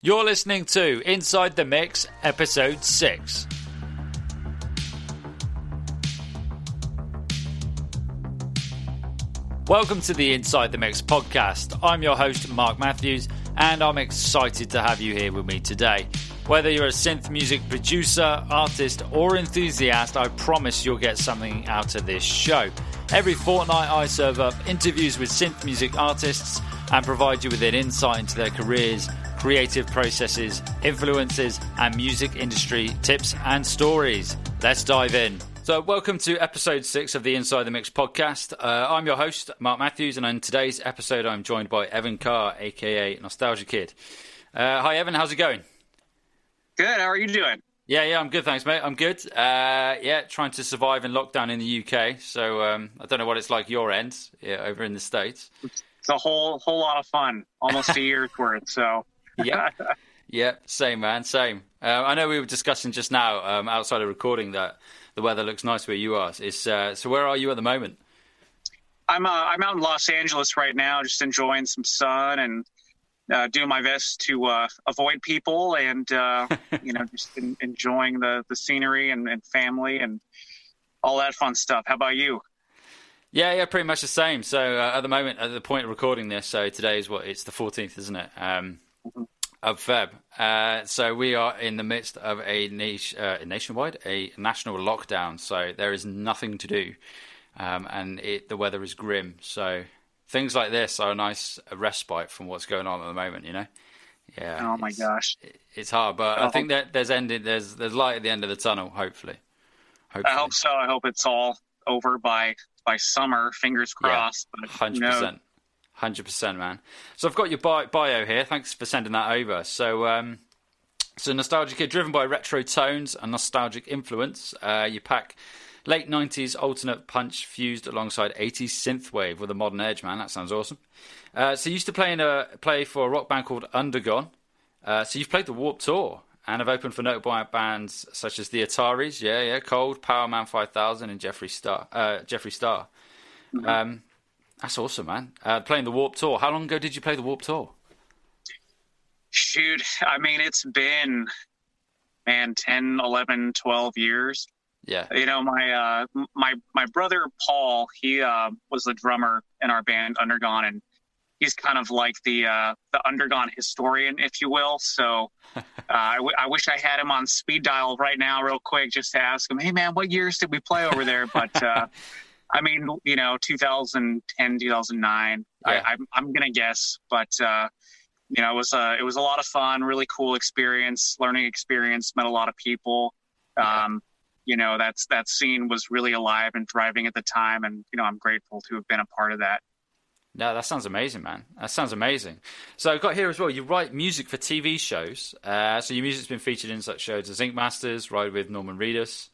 You're listening to Inside the Mix, Episode 6. Welcome to the Inside the Mix podcast. I'm your host, Mark Matthews, and I'm excited to have you here with me today. Whether you're a synth music producer, artist, or enthusiast, I promise you'll get something out of this show. Every fortnight, I serve up interviews with synth music artists and provide you with an insight into their careers, creative processes, influences, and music industry tips and stories. Let's dive in. So, welcome to episode six of the Inside the Mix podcast. Uh, I'm your host, Mark Matthews, and on today's episode, I'm joined by Evan Carr, aka Nostalgia Kid. Uh, hi, Evan. How's it going? Good. How are you doing? Yeah, yeah, I'm good, thanks, mate. I'm good. Uh, yeah, trying to survive in lockdown in the UK. So um, I don't know what it's like your end yeah, over in the states. It's a whole whole lot of fun, almost a year's worth. So yeah, yeah, same man, same. Uh, I know we were discussing just now um, outside of recording that the weather looks nice where you are. It's, uh, so where are you at the moment? I'm uh, I'm out in Los Angeles right now, just enjoying some sun and uh, doing my best to uh, avoid people and uh, you know just in, enjoying the the scenery and, and, family and all that fun stuff. How about you? Yeah, yeah, pretty much the same. So uh, at the moment, at the point of recording this, so today is what it's the 14th, isn't it? Um, mm-hmm. Of Feb. Uh, so we are in the midst of a niche, uh, nationwide, a national lockdown. So there is nothing to do, um, and it, the weather is grim. So things like this are a nice respite from what's going on at the moment. You know. Yeah. Oh my gosh. It's hard, but oh. I think that there's ending. There's there's light at the end of the tunnel. Hopefully. hopefully. I hope so. I hope it's all over by by summer. Fingers crossed. Hundred yeah, percent. Hundred percent, man. So I've got your bio here. Thanks for sending that over. So, um, so Nostalgia Kid, driven by retro tones and nostalgic influence. Uh, you pack late '90s alternate punch fused alongside '80s synthwave with a modern edge, man. That sounds awesome. Uh, so you used to play in a play for a rock band called Undergone. Uh, so you've played the Warped Tour and have opened for notable bands such as the Ataris, yeah, yeah, Cold, Power Man 5000, and Jeffree Star. Uh, Jeffree Star. Mm-hmm. Um, that's awesome, man. Uh, playing the Warped Tour. How long ago did you play the Warped Tour? Shoot, I mean, it's been, man, 10, 11, 12 years. Yeah. You know, my uh, my my brother Paul, he uh, was the drummer in our band Undergone, and he's kind of like the uh, the Undergone historian, if you will. So uh, I, w- I wish I had him on speed dial right now, real quick, just to ask him, hey man, what years did we play over there? But uh, I mean, you know, 2010, 2009. Yeah. I, I'm, I'm gonna guess, but uh, you know, it was a it was a lot of fun, really cool experience, learning experience. Met a lot of people. Yeah. Um, you know, that's that scene was really alive and thriving at the time, and you know, I'm grateful to have been a part of that. No, that sounds amazing, man. That sounds amazing. So I've got here as well. You write music for TV shows. Uh, so your music's been featured in such shows as Ink Masters, Ride with Norman Reedus,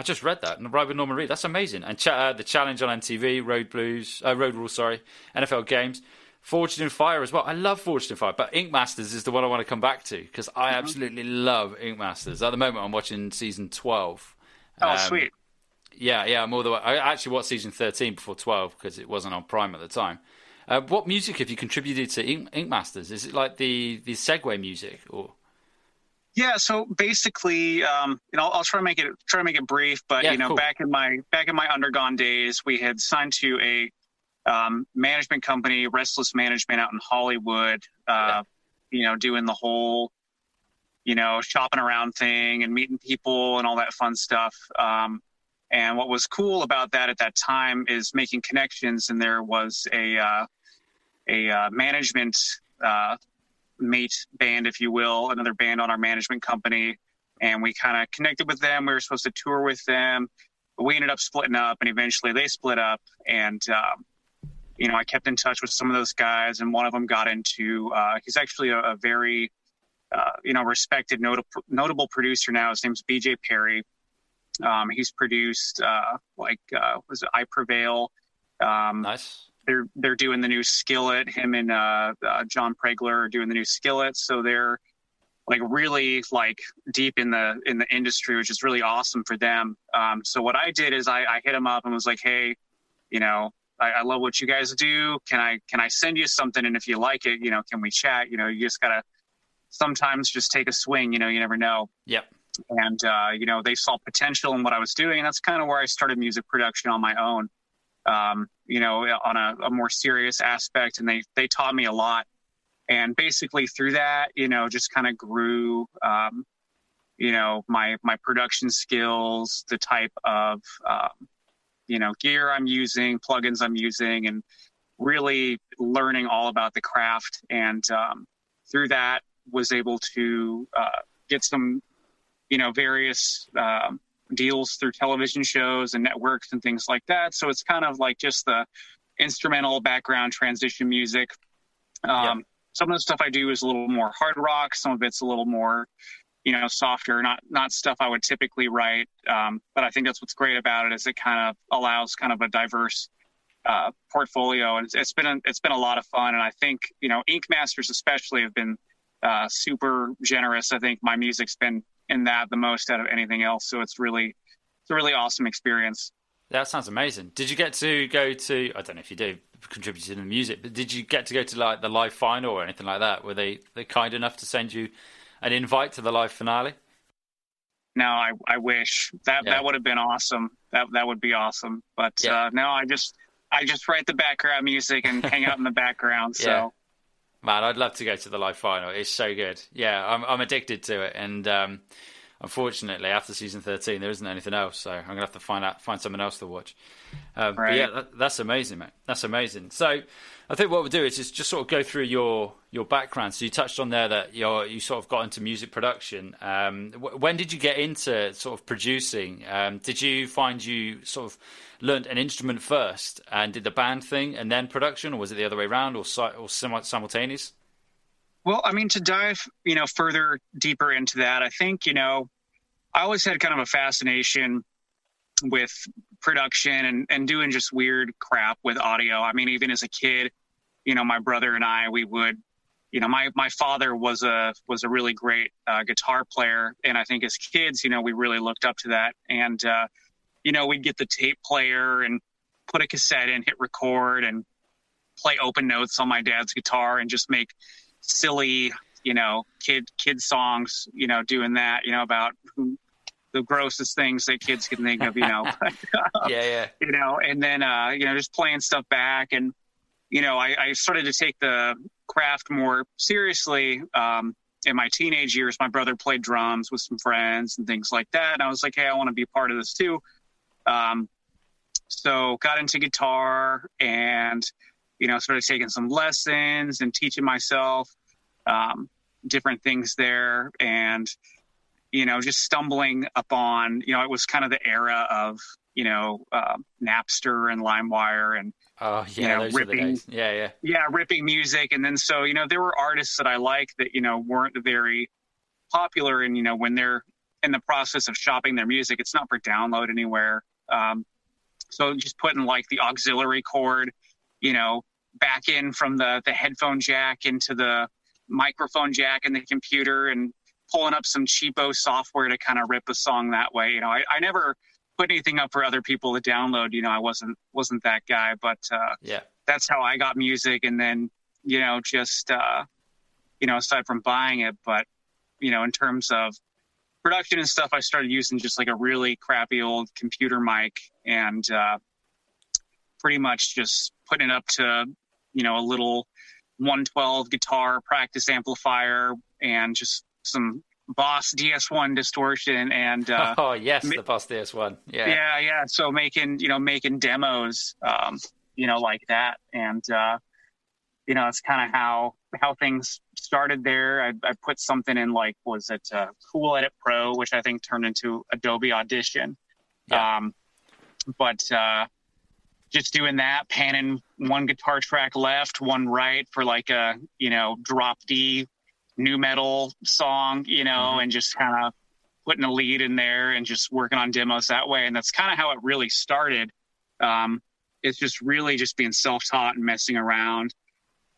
I just read that and ride with Norman Reed. That's amazing. And ch- uh, the challenge on MTV, Road Blues, uh, Road Rules, sorry, NFL Games, Forged in Fire as well. I love Forged in Fire, but Ink Masters is the one I want to come back to because I mm-hmm. absolutely love Ink Masters. At the moment, I'm watching season twelve. Oh, um, sweet. Yeah, yeah. I'm all the way. I actually watched season thirteen before twelve because it wasn't on Prime at the time. Uh, what music have you contributed to Ink, Ink Masters? Is it like the the segue music or? Yeah, so basically, um, you know, I'll, I'll, try to make it try to make it brief. But yeah, you know, cool. back in my back in my undergone days, we had signed to a um, management company, Restless Management, out in Hollywood. Uh, yeah. You know, doing the whole, you know, shopping around thing and meeting people and all that fun stuff. Um, and what was cool about that at that time is making connections. And there was a uh, a uh, management uh, mate band, if you will, another band on our management company. And we kind of connected with them. We were supposed to tour with them, but we ended up splitting up, and eventually they split up. And um, you know, I kept in touch with some of those guys, and one of them got into. Uh, he's actually a, a very, uh, you know, respected, notable, notable producer now. His name's B.J. Perry. Um, he's produced uh, like uh, was it I Prevail. Um, nice they're they're doing the new Skillet. Him and uh, uh, John Pregler are doing the new Skillet, so they're like really like deep in the in the industry, which is really awesome for them. Um, so what I did is I, I hit him up and was like, hey, you know, I, I, love what you guys do. Can I can I send you something? And if you like it, you know, can we chat? You know, you just gotta sometimes just take a swing. You know, you never know. Yep. And uh, you know, they saw potential in what I was doing, and that's kind of where I started music production on my own. Um, you know, on a, a more serious aspect, and they they taught me a lot. And basically through that, you know, just kind of grew. Um, you know my my production skills, the type of um, you know gear I'm using, plugins I'm using, and really learning all about the craft. And um, through that, was able to uh, get some you know various um, deals through television shows and networks and things like that. So it's kind of like just the instrumental background transition music. Um, yeah. Some of the stuff I do is a little more hard rock. Some of it's a little more you know softer not not stuff i would typically write um, but i think that's what's great about it is it kind of allows kind of a diverse uh, portfolio and it's, it's been a, it's been a lot of fun and i think you know ink masters especially have been uh, super generous i think my music's been in that the most out of anything else so it's really it's a really awesome experience that sounds amazing did you get to go to i don't know if you do contribute to the music but did you get to go to like the live final or anything like that were they they kind enough to send you an invite to the live finale? No, I, I wish that yeah. that would have been awesome. That that would be awesome. But yeah. uh, no, I just I just write the background music and hang out in the background. So. Man, I'd love to go to the live final. It's so good. Yeah, I'm I'm addicted to it, and um, unfortunately, after season 13, there isn't anything else. So I'm gonna have to find out find something else to watch. Um, right. yeah, that, that's amazing, mate. That's amazing. So I think what we'll do is just, just sort of go through your your background. So you touched on there that you you sort of got into music production. Um, when did you get into sort of producing? Um, did you find you sort of learned an instrument first and did the band thing and then production, or was it the other way around, or, or simultaneous? Well, I mean, to dive you know further deeper into that, I think you know I always had kind of a fascination with production and, and doing just weird crap with audio. I mean, even as a kid, you know, my brother and I, we would, you know, my, my father was a, was a really great uh, guitar player. And I think as kids, you know, we really looked up to that. And, uh, you know, we'd get the tape player and put a cassette in, hit record and play open notes on my dad's guitar and just make silly, you know, kid, kid songs, you know, doing that, you know, about who, the grossest things that kids can think of, you know. yeah, yeah. You know, and then uh, you know, just playing stuff back and you know, I, I started to take the craft more seriously um, in my teenage years. My brother played drums with some friends and things like that. And I was like, hey, I want to be part of this too. Um, so got into guitar and, you know, started taking some lessons and teaching myself um, different things there. And, you know, just stumbling upon, you know, it was kind of the era of, you know, uh, Napster and LimeWire and, oh, yeah, you know, ripping, yeah, yeah, yeah, ripping music. And then so, you know, there were artists that I liked that, you know, weren't very popular. And, you know, when they're in the process of shopping their music, it's not for download anywhere. Um, so just putting like the auxiliary cord, you know, back in from the, the headphone jack into the microphone jack in the computer and pulling up some cheapo software to kind of rip a song that way. You know, I, I never put anything up for other people to download. You know, I wasn't wasn't that guy, but uh, yeah, that's how I got music. And then you know, just uh, you know, aside from buying it, but you know, in terms of production and stuff, I started using just like a really crappy old computer mic and uh, pretty much just putting it up to you know a little 112 guitar practice amplifier and just some Boss DS1 distortion and uh, oh yes, the Boss DS1. Yeah, yeah, yeah. So making you know making demos, um, you know, like that, and uh, you know, it's kind of how how things started there. I, I, put something in like was it uh, Cool Edit Pro, which I think turned into Adobe Audition. Yeah. Um, but uh, just doing that, panning one guitar track left, one right for like a you know drop D nu metal song, you know, mm-hmm. and just kind of putting a lead in there and just working on demos that way. And that's kind of how it really started. Um, it's just really just being self taught and messing around.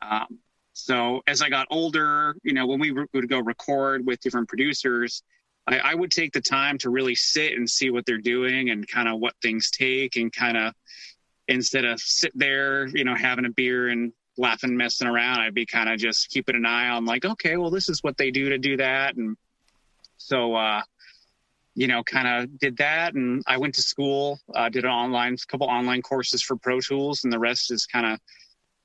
Um, so as I got older, you know, when we re- would go record with different producers, I, I, would take the time to really sit and see what they're doing and kind of what things take and kind of instead of sit there, you know, having a beer and laughing, messing around. I'd be kind of just keeping an eye on like, okay, well, this is what they do to do that. And so, uh, you know, kind of did that. And I went to school, uh, did an online, couple online courses for Pro Tools, and the rest is kind of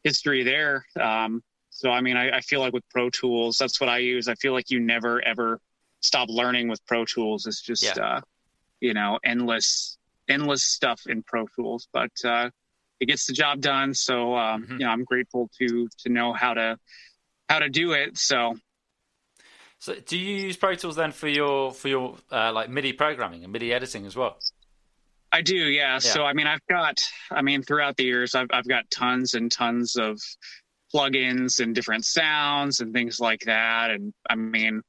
history there. Um, so, I mean, I, I, feel like with Pro Tools, that's what I use. I feel like you never ever stop learning with Pro Tools. It's just, yeah. uh, you know, endless, endless stuff in Pro Tools, but uh, it gets the job done. So, um, mm-hmm. you know, I'm grateful to to know how to how to do it. So, so do you use Pro Tools then for your for your uh, like MIDI programming and MIDI editing as well? I do, yeah. yeah. So I mean, I've got, I mean, throughout the years, I've I've got tons and tons of plugins and different sounds and things like that. And I mean,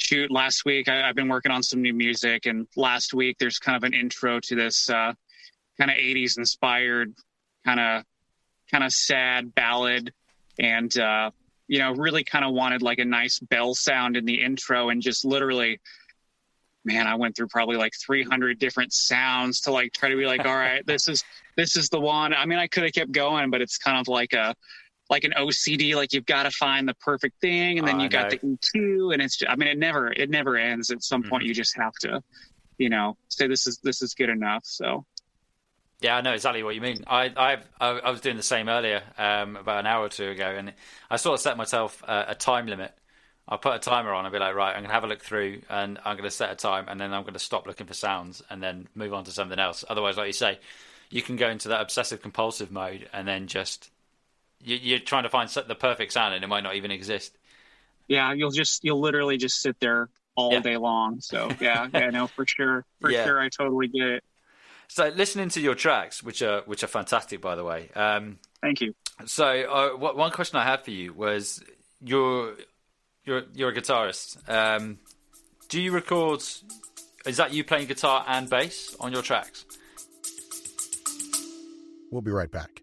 shoot, last week I, have been working on some new music, and last week there's kind of an intro to this uh, kind of '80s inspired, kind of kind of sad ballad, and uh, you know, really kind of wanted like a nice bell sound in the intro, and just literally man, I went through probably like 300 different sounds to like try to be like, all right, this is this is the one. I mean, I could have kept going, but it's kind of like a like an OCD. Like you've got to find the perfect thing, and then oh, you got the EQ, and it's. Just, I mean, it never it never ends. At some mm-hmm. point, you just have to, you know, say this is this is good enough. So. Yeah, I know exactly what you mean. I I've, i was doing the same earlier, um, about an hour or two ago, and I sort of set myself a, a time limit I'll put a timer on and be like, right, I'm going to have a look through and I'm going to set a time and then I'm going to stop looking for sounds and then move on to something else. Otherwise, like you say, you can go into that obsessive compulsive mode and then just you, are trying to find the perfect sound and it might not even exist. Yeah, you'll just you'll literally just sit there all yeah. day long. So yeah, yeah, no, for sure, for yeah. sure, I totally get it. So listening to your tracks, which are which are fantastic, by the way. Um, Thank you. So uh, one question I had for you was your you're you're a guitarist. Um, do you record? Is that you playing guitar and bass on your tracks? We'll be right back.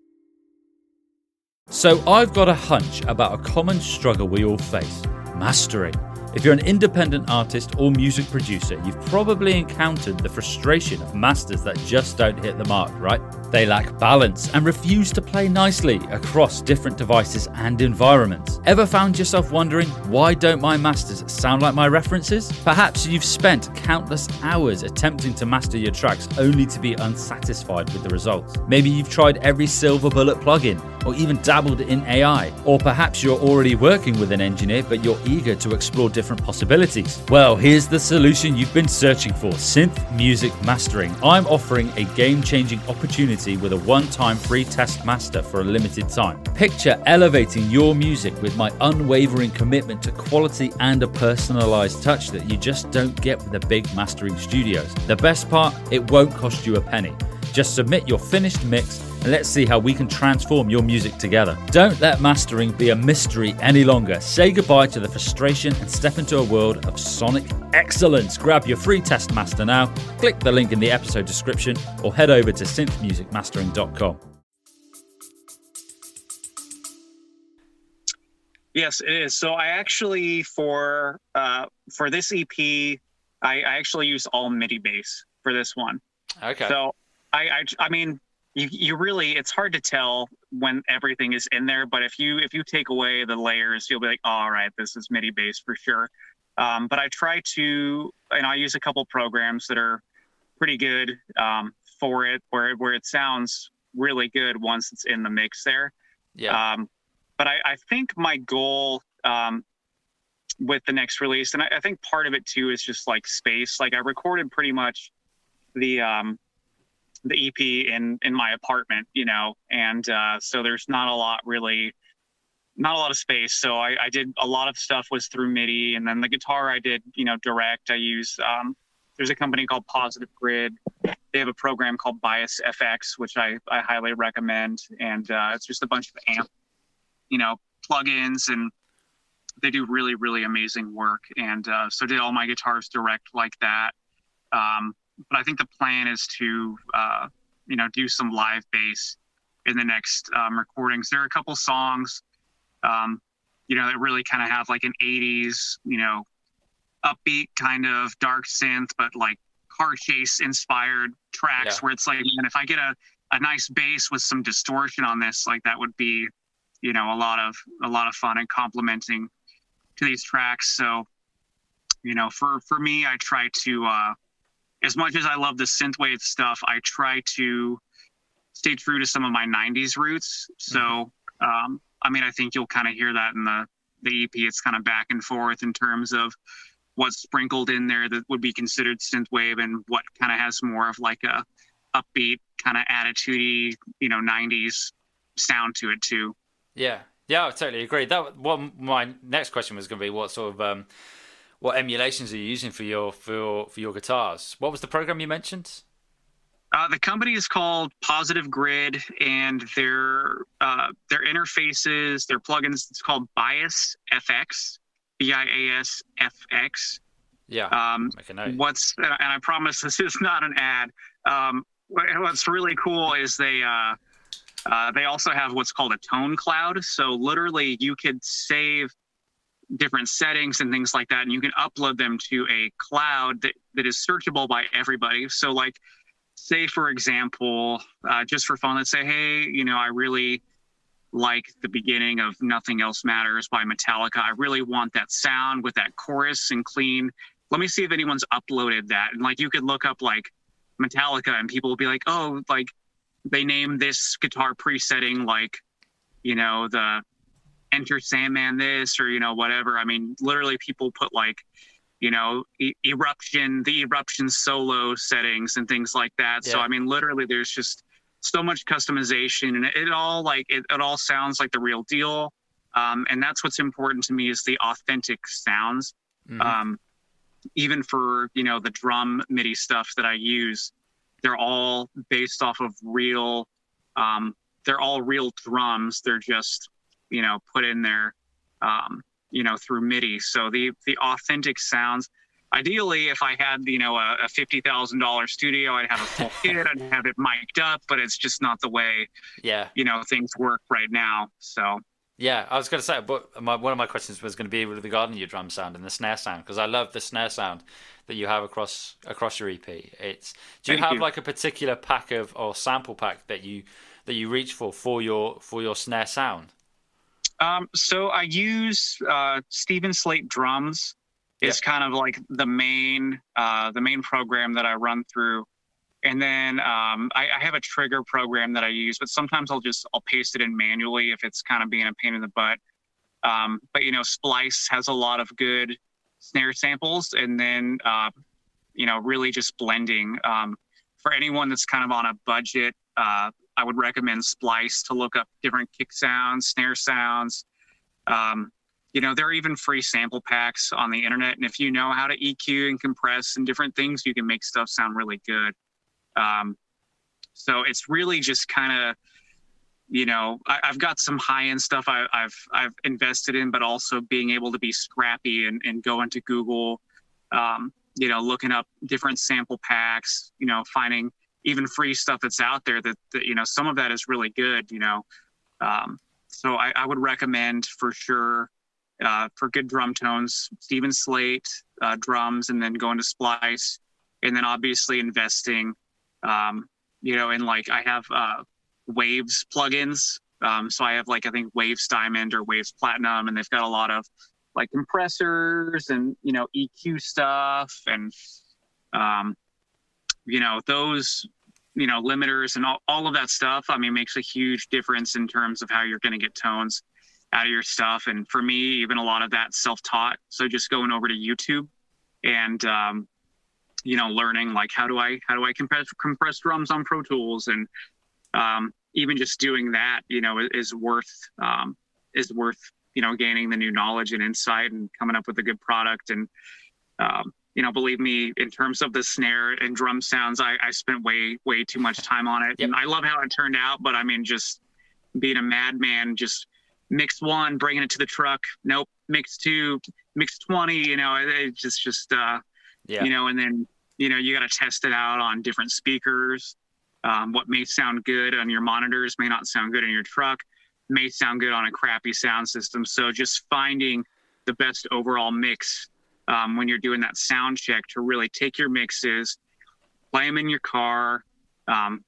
So I've got a hunch about a common struggle we all face: mastering. If you're an independent artist or music producer, you've probably encountered the frustration of masters that just don't hit the mark, right? They lack balance and refuse to play nicely across different devices and environments. Ever found yourself wondering, why don't my masters sound like my references? Perhaps you've spent countless hours attempting to master your tracks only to be unsatisfied with the results. Maybe you've tried every Silver Bullet plugin or even dabbled in AI. Or perhaps you're already working with an engineer but you're eager to explore different possibilities. Well, here's the solution you've been searching for Synth Music Mastering. I'm offering a game changing opportunity with a one time free test master for a limited time. Picture elevating your music with my unwavering commitment to quality and a personalized touch that you just don't get with the big mastering studios. The best part, it won't cost you a penny. Just submit your finished mix and let's see how we can transform your music together. Don't let mastering be a mystery any longer. Say goodbye to the frustration and step into a world of sonic excellence. Grab your free test master now, click the link in the episode description, or head over to synthmusicmastering.com. Yes, it is. So I actually for uh, for this EP, I, I actually use all MIDI bass for this one. Okay. So I, I, I mean, you, you really, it's hard to tell when everything is in there, but if you, if you take away the layers, you'll be like, oh, all right, this is MIDI based for sure. Um, but I try to, and I use a couple programs that are pretty good um, for it, where where it sounds really good once it's in the mix there. Yeah. Um, but I, I, think my goal um, with the next release, and I, I, think part of it too is just like space. Like I recorded pretty much the um, the EP in in my apartment, you know, and uh, so there's not a lot really, not a lot of space. So I, I, did a lot of stuff was through MIDI, and then the guitar I did, you know, direct. I use um, there's a company called Positive Grid. They have a program called Bias FX, which I, I highly recommend, and uh, it's just a bunch of amp, you know, plugins and they do really really amazing work and uh, so did all my guitars direct like that um, but I think the plan is to uh, you know do some live bass in the next um, recordings. There are a couple songs, um, you know, that really kind of have like an '80s, you know, upbeat kind of dark synth, but like car chase inspired tracks yeah. where it's like, man, if I get a a nice bass with some distortion on this, like that would be you know, a lot of a lot of fun and complementing to these tracks. So, you know, for for me, I try to, uh, as much as I love the synthwave stuff, I try to stay true to some of my '90s roots. So, mm-hmm. um, I mean, I think you'll kind of hear that in the the EP. It's kind of back and forth in terms of what's sprinkled in there that would be considered synthwave and what kind of has more of like a upbeat kind of attitudey, you know, 90s sound to it too. Yeah, yeah, I totally agree. That one. My next question was going to be what sort of um, what emulations are you using for your for your, for your guitars? What was the program you mentioned? Uh, the company is called Positive Grid, and their uh, their interfaces, their plugins, it's called Bias FX, B I A S F X. Yeah. Um, what's and I promise this is not an ad. Um, what's really cool is they uh, uh, they also have what's called a tone cloud. So literally, you could save different settings and things like that, and you can upload them to a cloud that, that is searchable by everybody. So, like, say for example, uh, just for fun, let's say, hey, you know, I really like the beginning of Nothing Else Matters by Metallica. I really want that sound with that chorus and clean. Let me see if anyone's uploaded that. And like you could look up like Metallica and people will be like, oh, like they name this guitar presetting like, you know, the Enter Sandman this or, you know, whatever. I mean, literally people put like, you know, e- eruption, the eruption solo settings and things like that. Yeah. So, I mean, literally there's just so much customization and it, it all like, it, it all sounds like the real deal. Um, and that's what's important to me is the authentic sounds. Mm-hmm. Um, even for you know the drum MIDI stuff that I use, they're all based off of real um, they're all real drums they're just you know put in there um, you know through midi so the the authentic sounds ideally if i had you know a, a $50000 studio i'd have a full kit i'd have it mic'd up but it's just not the way yeah you know things work right now so yeah, I was going to say, but my, one of my questions was going to be regarding your drum sound and the snare sound because I love the snare sound that you have across across your EP. It's do you Thank have you. like a particular pack of or sample pack that you that you reach for for your for your snare sound? Um, so I use uh, Steven Slate drums. It's yeah. kind of like the main uh, the main program that I run through and then um, I, I, have a trigger program that I use, but sometimes I'll just I'll paste it in manually if it's kind of being a pain in the butt. Um, but you know, Splice has a lot of good snare samples, and then uh, you know, really just blending. Um, for anyone that's kind of on a budget, uh, I would recommend Splice to look up different kick sounds, snare sounds. Um, you know, there are even free sample packs on the internet, and if you know how to EQ and compress and different things, you can make stuff sound really good. Um, so it's really just kind of, you know, I, have got some high end stuff I, have I've invested in, but also being able to be scrappy and, and go into Google, um, you know, looking up different sample packs, you know, finding even free stuff that's out there that, that you know some of that is really good, you know. Um, so I, I, would recommend for sure uh, for good drum tones, Steven Slate uh, drums, and then going to Splice, and then obviously investing um, you know, in like I have uh, Waves plugins. Um, so I have like I think Waves Diamond or Waves Platinum, and they've got a lot of like compressors and you know EQ stuff and um, you know those you know limiters and all, all of that stuff. I mean, makes a huge difference in terms of how you're going to get tones out of your stuff. And for me, even a lot of that self-taught. So just going over to YouTube and um, you know, learning like how do I how do I compress compress drums on Pro Tools, and um, even just doing that, you know, is, worth um, is worth you know gaining the new knowledge and insight and coming up with a good product. And um, you know, believe me, in terms of the snare and drum sounds, I, I spent way way too much time on it, yep. and I love how it turned out. But I mean, just being a madman, just mix one, bringing it to the truck. Nope, mix two, mix twenty. You know, it, it just just uh, yeah. you know, and then you know, you got to test it out on different speakers. Um, what may sound good on your monitors may not sound good in your truck, may sound good on a crappy sound system. So just finding the best overall mix um, when you're doing that sound check to really take your mixes, play them in your car, um,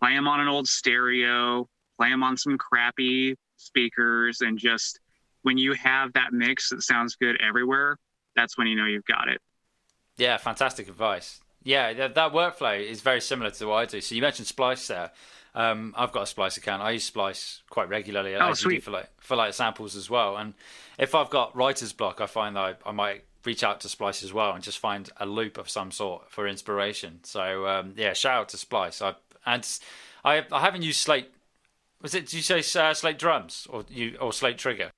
play them on an old stereo, play them on some crappy speakers, and just when you have that mix that sounds good everywhere, that's when you know you've got it. Yeah, fantastic advice. Yeah, that, that workflow is very similar to what I do. So you mentioned Splice there. Um, I've got a Splice account. I use Splice quite regularly. Oh, sweet. for like for like samples as well. And if I've got writer's block, I find that I, I might reach out to Splice as well and just find a loop of some sort for inspiration. So um, yeah, shout out to Splice. I and I I haven't used Slate. Was it? Did you say uh, Slate drums or you or Slate trigger?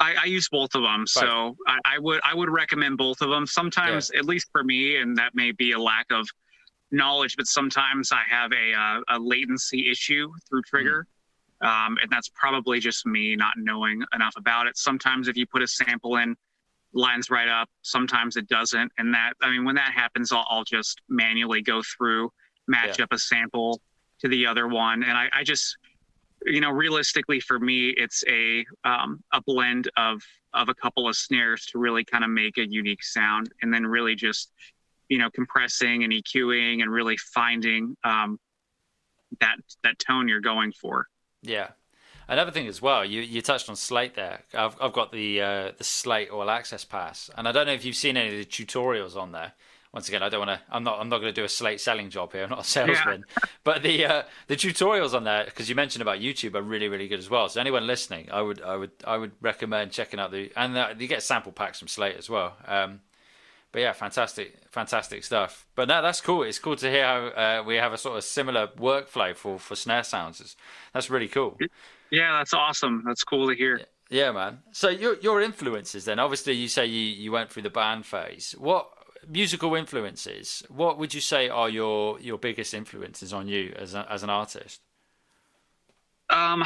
I, I use both of them, so I, I, would I would recommend both of them. Sometimes, yeah. at least for me, and that may be a lack of knowledge, but sometimes I have a uh, a latency issue through Trigger, mm. um, and that's probably just me not knowing enough about it. Sometimes if you put a sample in, lines right up. Sometimes it doesn't, and that I mean when that happens, I'll, I'll just manually go through, match yeah. up a sample to the other one, and I, I just you know, realistically for me, it's a um, a blend of of a couple of snares to really kind of make a unique sound, and then really just you know compressing and EQing and really finding um, that that tone you're going for. Yeah. Another thing as well, you, you touched on Slate there. I've, I've got the uh, the Slate All Access Pass, and I don't know if you've seen any of the tutorials on there once again, I don't want to. I'm not. I'm not going to do a slate selling job here. I'm not a salesman. Yeah. but the uh, the tutorials on there, because you mentioned about YouTube, are really really good as well. So anyone listening, I would I would I would recommend checking out the and uh, you get sample packs from Slate as well. Um, but yeah, fantastic, fantastic stuff. But no, that's cool. It's cool to hear how uh, we have a sort of similar workflow for for snare sounds. It's, that's really cool. Yeah, that's awesome. That's cool to hear. Yeah, man. So your your influences then? Obviously, you say you, you went through the band phase. What musical influences. What would you say are your your biggest influences on you as a, as an artist? Um,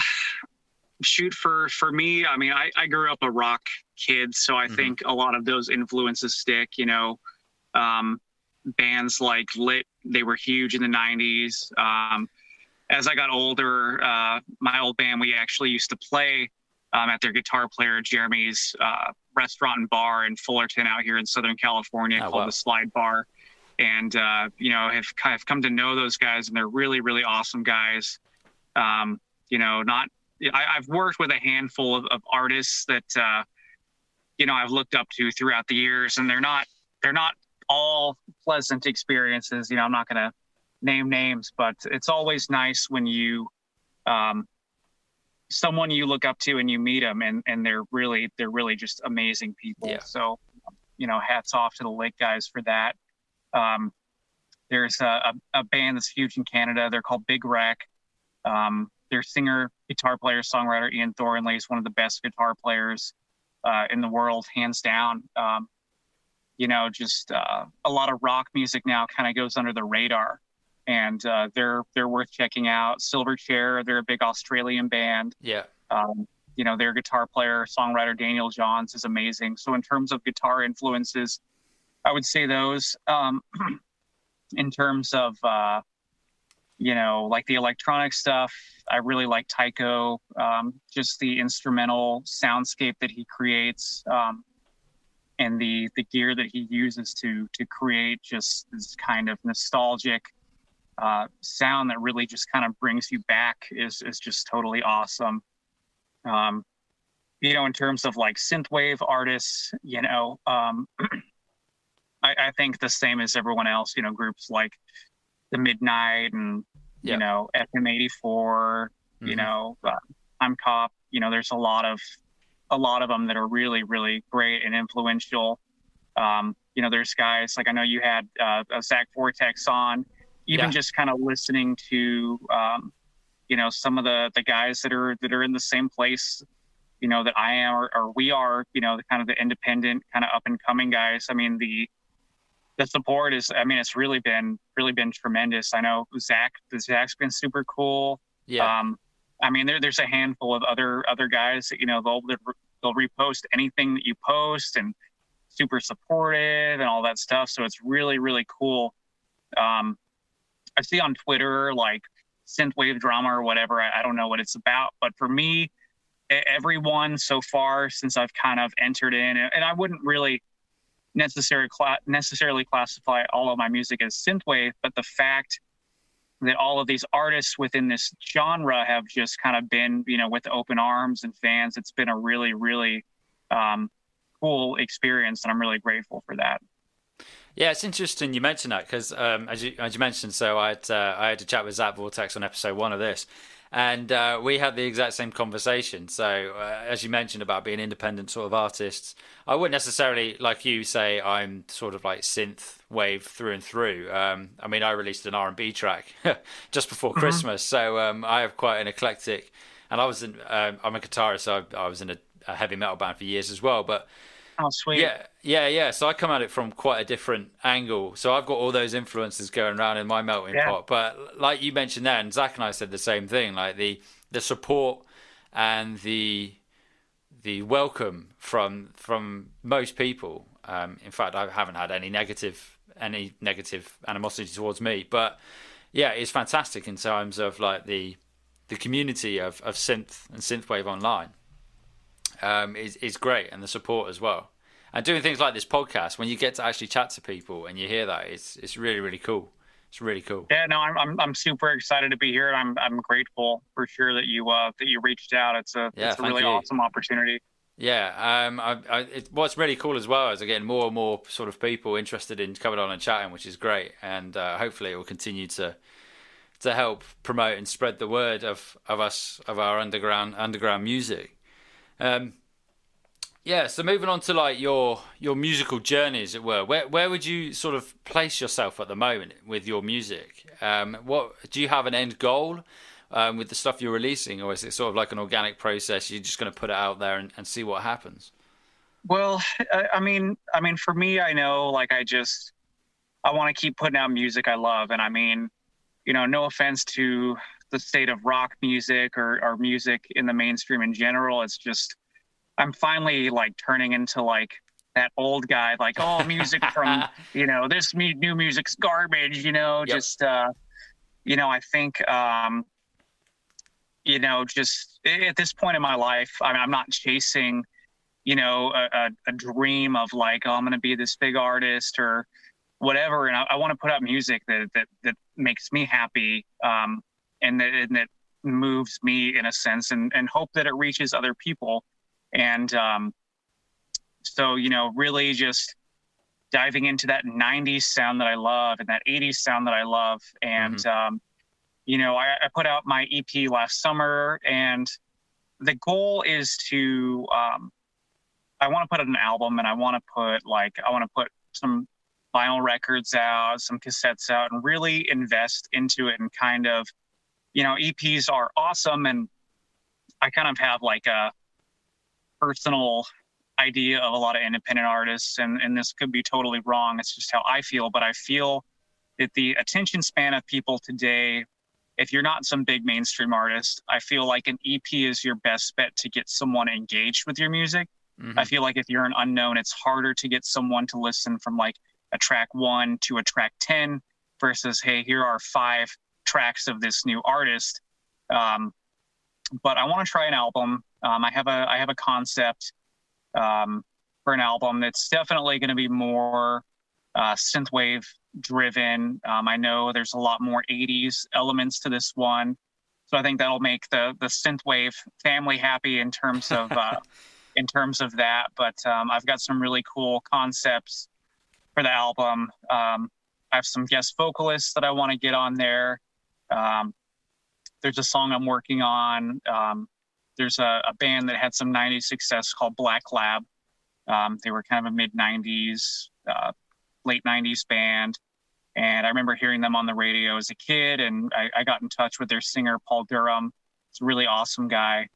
shoot for for me. I mean, I I grew up a rock kid, so I mm-hmm. think a lot of those influences stick. You know, um, bands like Lit, they were huge in the '90s. Um, as I got older, uh, my old band, we actually used to play um, at their guitar player Jeremy's uh, restaurant and bar in Fullerton out here in Southern California oh, called wow. the Slide Bar. And, uh, you know, have of come to know those guys and they're really, really awesome guys. Um, you know, not, I, have worked with a handful of, of artists that, uh, you know, I've looked up to throughout the years and they're not, they're not all pleasant experiences. You know, I'm not going to name names, but it's always nice when you, um, someone you look up to and you meet them and, and they're really they're really just amazing people. Yeah. so you know hats off to the lake guys for that. Um, there's a, a, a, band that's huge in canada. They're called big wreck. Um, their singer guitar player songwriter ian thornley is one of the best guitar players uh, in the world hands down. Um, you know just uh, a lot of rock music now kind of goes under the radar and uh, they're they're worth checking out. Silverchair, they're a big Australian band. Yeah. Um, you know, their guitar player, songwriter Daniel Johns is amazing. So in terms of guitar influences, I would say those. Um, in terms of uh, you know, like the electronic stuff, I really like Tycho. Um, just the instrumental soundscape that he creates. Um, and the the gear that he uses to to create just this kind of nostalgic uh, sound that really just kind of brings you back is is just totally awesome. Um, you know, in terms of like synthwave artists, you know, um, I, I, think the same as everyone else. You know, groups like the Midnight and you know FM84. Mm-hmm. You know, uh, Timecop. You know, there's a lot of a lot of them that are really really great and influential. Um, you know, there's guys like I know you had uh, Zach Vortex on even yeah. just kind of listening to um, you know some of the the guys that are that are in the same place you know that I am or, or we are you know the kind of the independent kind of up and coming guys. I mean the the support is I mean it's really been really been tremendous. I know Zach Zach's been super cool. Yeah. Um, I mean there, there's a handful of other other guys that you know they'll they'll repost anything that you post and super supportive and all that stuff. So it's really really cool. Um, I see on Twitter like synthwave drama or whatever. I, I don't know what it's about, but for me, everyone so far since I've kind of entered in, and I wouldn't really necessarily necessarily classify all of my music as synthwave, but the fact that all of these artists within this genre have just kind of been, you know, with open arms and fans. It's been a really, really um, cool experience, and I'm really grateful for that. Yeah, it's interesting you mentioned that because um, as you as you mentioned, so I had uh, I had a chat with Zach Vortex on episode one of this, and uh, we had the exact same conversation. So uh, as you mentioned about being independent sort of artists, I wouldn't necessarily like you say I'm sort of like synth wave through and through. Um, I mean, I released an R and B track just before mm-hmm. Christmas, so um, I have quite an eclectic. And I was in, um, I'm a guitarist, so I, I was in a, a heavy metal band for years as well, but Oh, sweet. Yeah, yeah, yeah. So I come at it from quite a different angle. So I've got all those influences going around in my melting yeah. pot. But like you mentioned there, and Zach and I said the same thing. Like the the support and the the welcome from from most people. Um, in fact, I haven't had any negative any negative animosity towards me. But yeah, it's fantastic in terms of like the the community of, of synth and synthwave online um, is is great, and the support as well. And doing things like this podcast, when you get to actually chat to people and you hear that, it's it's really really cool. It's really cool. Yeah, no, I'm I'm, I'm super excited to be here, and I'm I'm grateful for sure that you uh that you reached out. It's a yeah, it's a really you. awesome opportunity. Yeah, um, I, I, it, what's really cool as well is again more and more sort of people interested in coming on and chatting, which is great, and uh, hopefully it will continue to to help promote and spread the word of, of us of our underground underground music. Um, yeah, so moving on to like your your musical journey, as it were, where where would you sort of place yourself at the moment with your music? Um, what do you have an end goal um, with the stuff you're releasing, or is it sort of like an organic process? You're just going to put it out there and, and see what happens. Well, I mean, I mean, for me, I know like I just I want to keep putting out music I love, and I mean, you know, no offense to the state of rock music or, or music in the mainstream in general. It's just I'm finally like turning into like that old guy, like oh, music from you know this new music's garbage. You know, yep. just uh, you know, I think um, you know, just at this point in my life, I mean, I'm not chasing you know a, a, a dream of like oh, I'm going to be this big artist or whatever, and I, I want to put out music that that that makes me happy. Um, and that, and that moves me in a sense and, and hope that it reaches other people. And um, so, you know, really just diving into that 90s sound that I love and that 80s sound that I love. And, mm-hmm. um, you know, I, I, put out my EP last summer, and the goal is to, um, I want to put out an album and I want to put like, I want to put some vinyl records out, some cassettes out, and really invest into it and kind of you know, EPs are awesome. And I kind of have like a personal idea of a lot of independent artists. And, and this could be totally wrong. It's just how I feel. But I feel that the attention span of people today, if you're not some big mainstream artist, I feel like an EP is your best bet to get someone engaged with your music. Mm-hmm. I feel like if you're an unknown, it's harder to get someone to listen from like a track one to a track 10 versus, hey, here are five tracks of this new artist. Um, but I want to try an album. Um, I have a I have a concept um, for an album that's definitely going to be more uh, synthwave driven. Um, I know there's a lot more 80s elements to this one, so I think that'll make the the synthwave family happy in terms of uh, in terms of that. But um, I've got some really cool concepts for the album. Um, I have some guest vocalists that I want to get on there. Um, there's a song I'm working on. Um, there's a, a, band that had some 90s success called Black Lab. Um, they were kind of a mid 90s, uh, late 90s band. And I remember hearing them on the radio as a kid, and I, I got in touch with their singer, Paul Durham. It's a really awesome guy.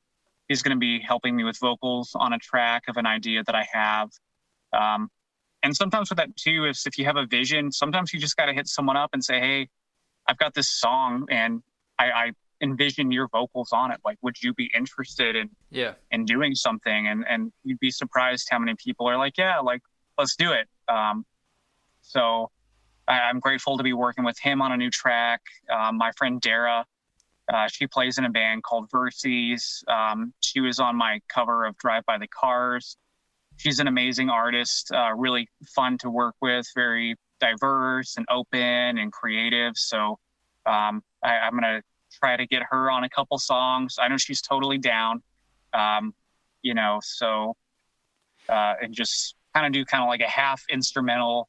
He's going to be helping me with vocals on a track of an idea that I have. Um, and sometimes with that too is if you have a vision, sometimes you just got to hit someone up and say, "Hey, I've got this song and I, I envision your vocals on it. Like, would you be interested in yeah in doing something? And and you'd be surprised how many people are like, yeah, like let's do it. Um, so I, am grateful to be working with him on a new track. Um, my friend Dara, uh, she plays in a band called Verses. Um, she was on my cover of Drive by the Cars. She's an amazing artist, uh, really fun to work with, very diverse and open and creative. So um, I, am gonna try to get her on a couple songs. I know she's totally down. Um, you know, so uh, and just kind of do kind of like a half instrumental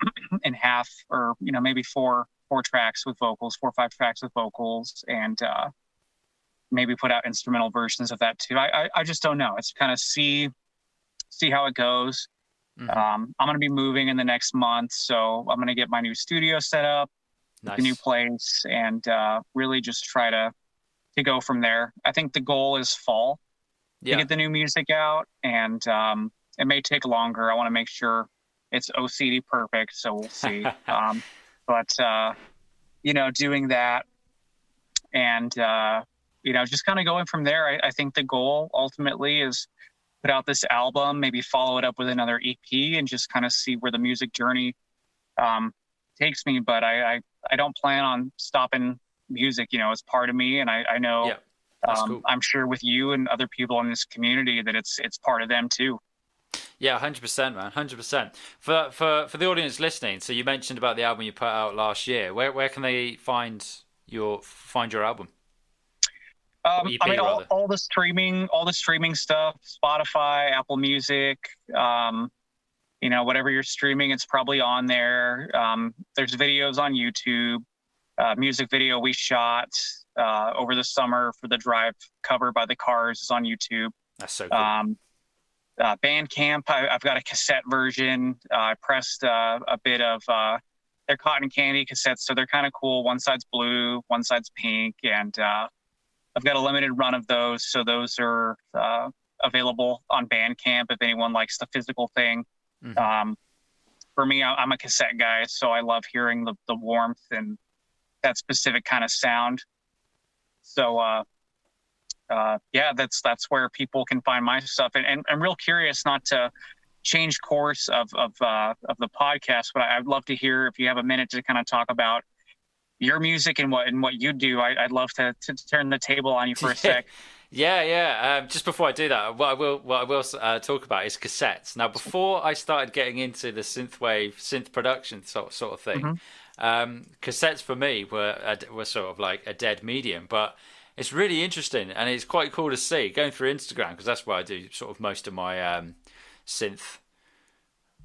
and half, or you know, maybe four four tracks with vocals, four or five tracks with vocals, and uh, maybe put out instrumental versions of that too. I I, I just don't know. It's kind of see see how it goes. Mm-hmm. Um, I'm going to be moving in the next month, so I'm going to get my new studio set up, nice. the new place, and uh, really just try to to go from there. I think the goal is fall yeah. to get the new music out, and um, it may take longer. I want to make sure it's OCD perfect, so we'll see. um, but uh, you know, doing that, and uh, you know, just kind of going from there. I, I think the goal ultimately is put out this album, maybe follow it up with another EP, and just kind of see where the music journey um, takes me. But I, I, I don't plan on stopping music. You know, it's part of me, and I, I know. Yeah, um, cool. I'm sure with you and other people in this community that it's it's part of them too. Yeah, hundred percent, man, hundred percent. For for for the audience listening, so you mentioned about the album you put out last year. Where where can they find your find your album? Um, EP, I mean, all, all, the streaming, all the streaming stuff, Spotify, Apple Music, um, you know, whatever you're streaming, it's probably on there. Um, there's videos on YouTube, uh, music video we shot uh, over the summer for the drive cover by the Cars is on YouTube. That's so cool. Um, uh, Bandcamp, I, have got a cassette version. Uh, I pressed uh, a bit of uh, their cotton candy cassettes, so they're kind of cool. One side's blue, one side's pink, and uh, I've got a limited run of those, so those are uh, available on Bandcamp if anyone likes the physical thing. Mm-hmm. Um, for me, I'm a cassette guy, so I love hearing the, the warmth and that specific kind of sound. So, uh, uh, yeah, that's that's where people can find my stuff. And, and I'm real curious not to change course of of uh, of the podcast, but I'd love to hear if you have a minute to kind of talk about your music and what and what you do. I, would love to, to turn the table on you for a sec. Yeah, yeah. Um, just before I do that, what I will what I will uh, talk about is cassettes. Now, before I started getting into the synthwave synth production sort sort of thing, mm-hmm. um, cassettes for me were were sort of like a dead medium. But it's really interesting and it's quite cool to see going through Instagram because that's where I do sort of most of my um, synth.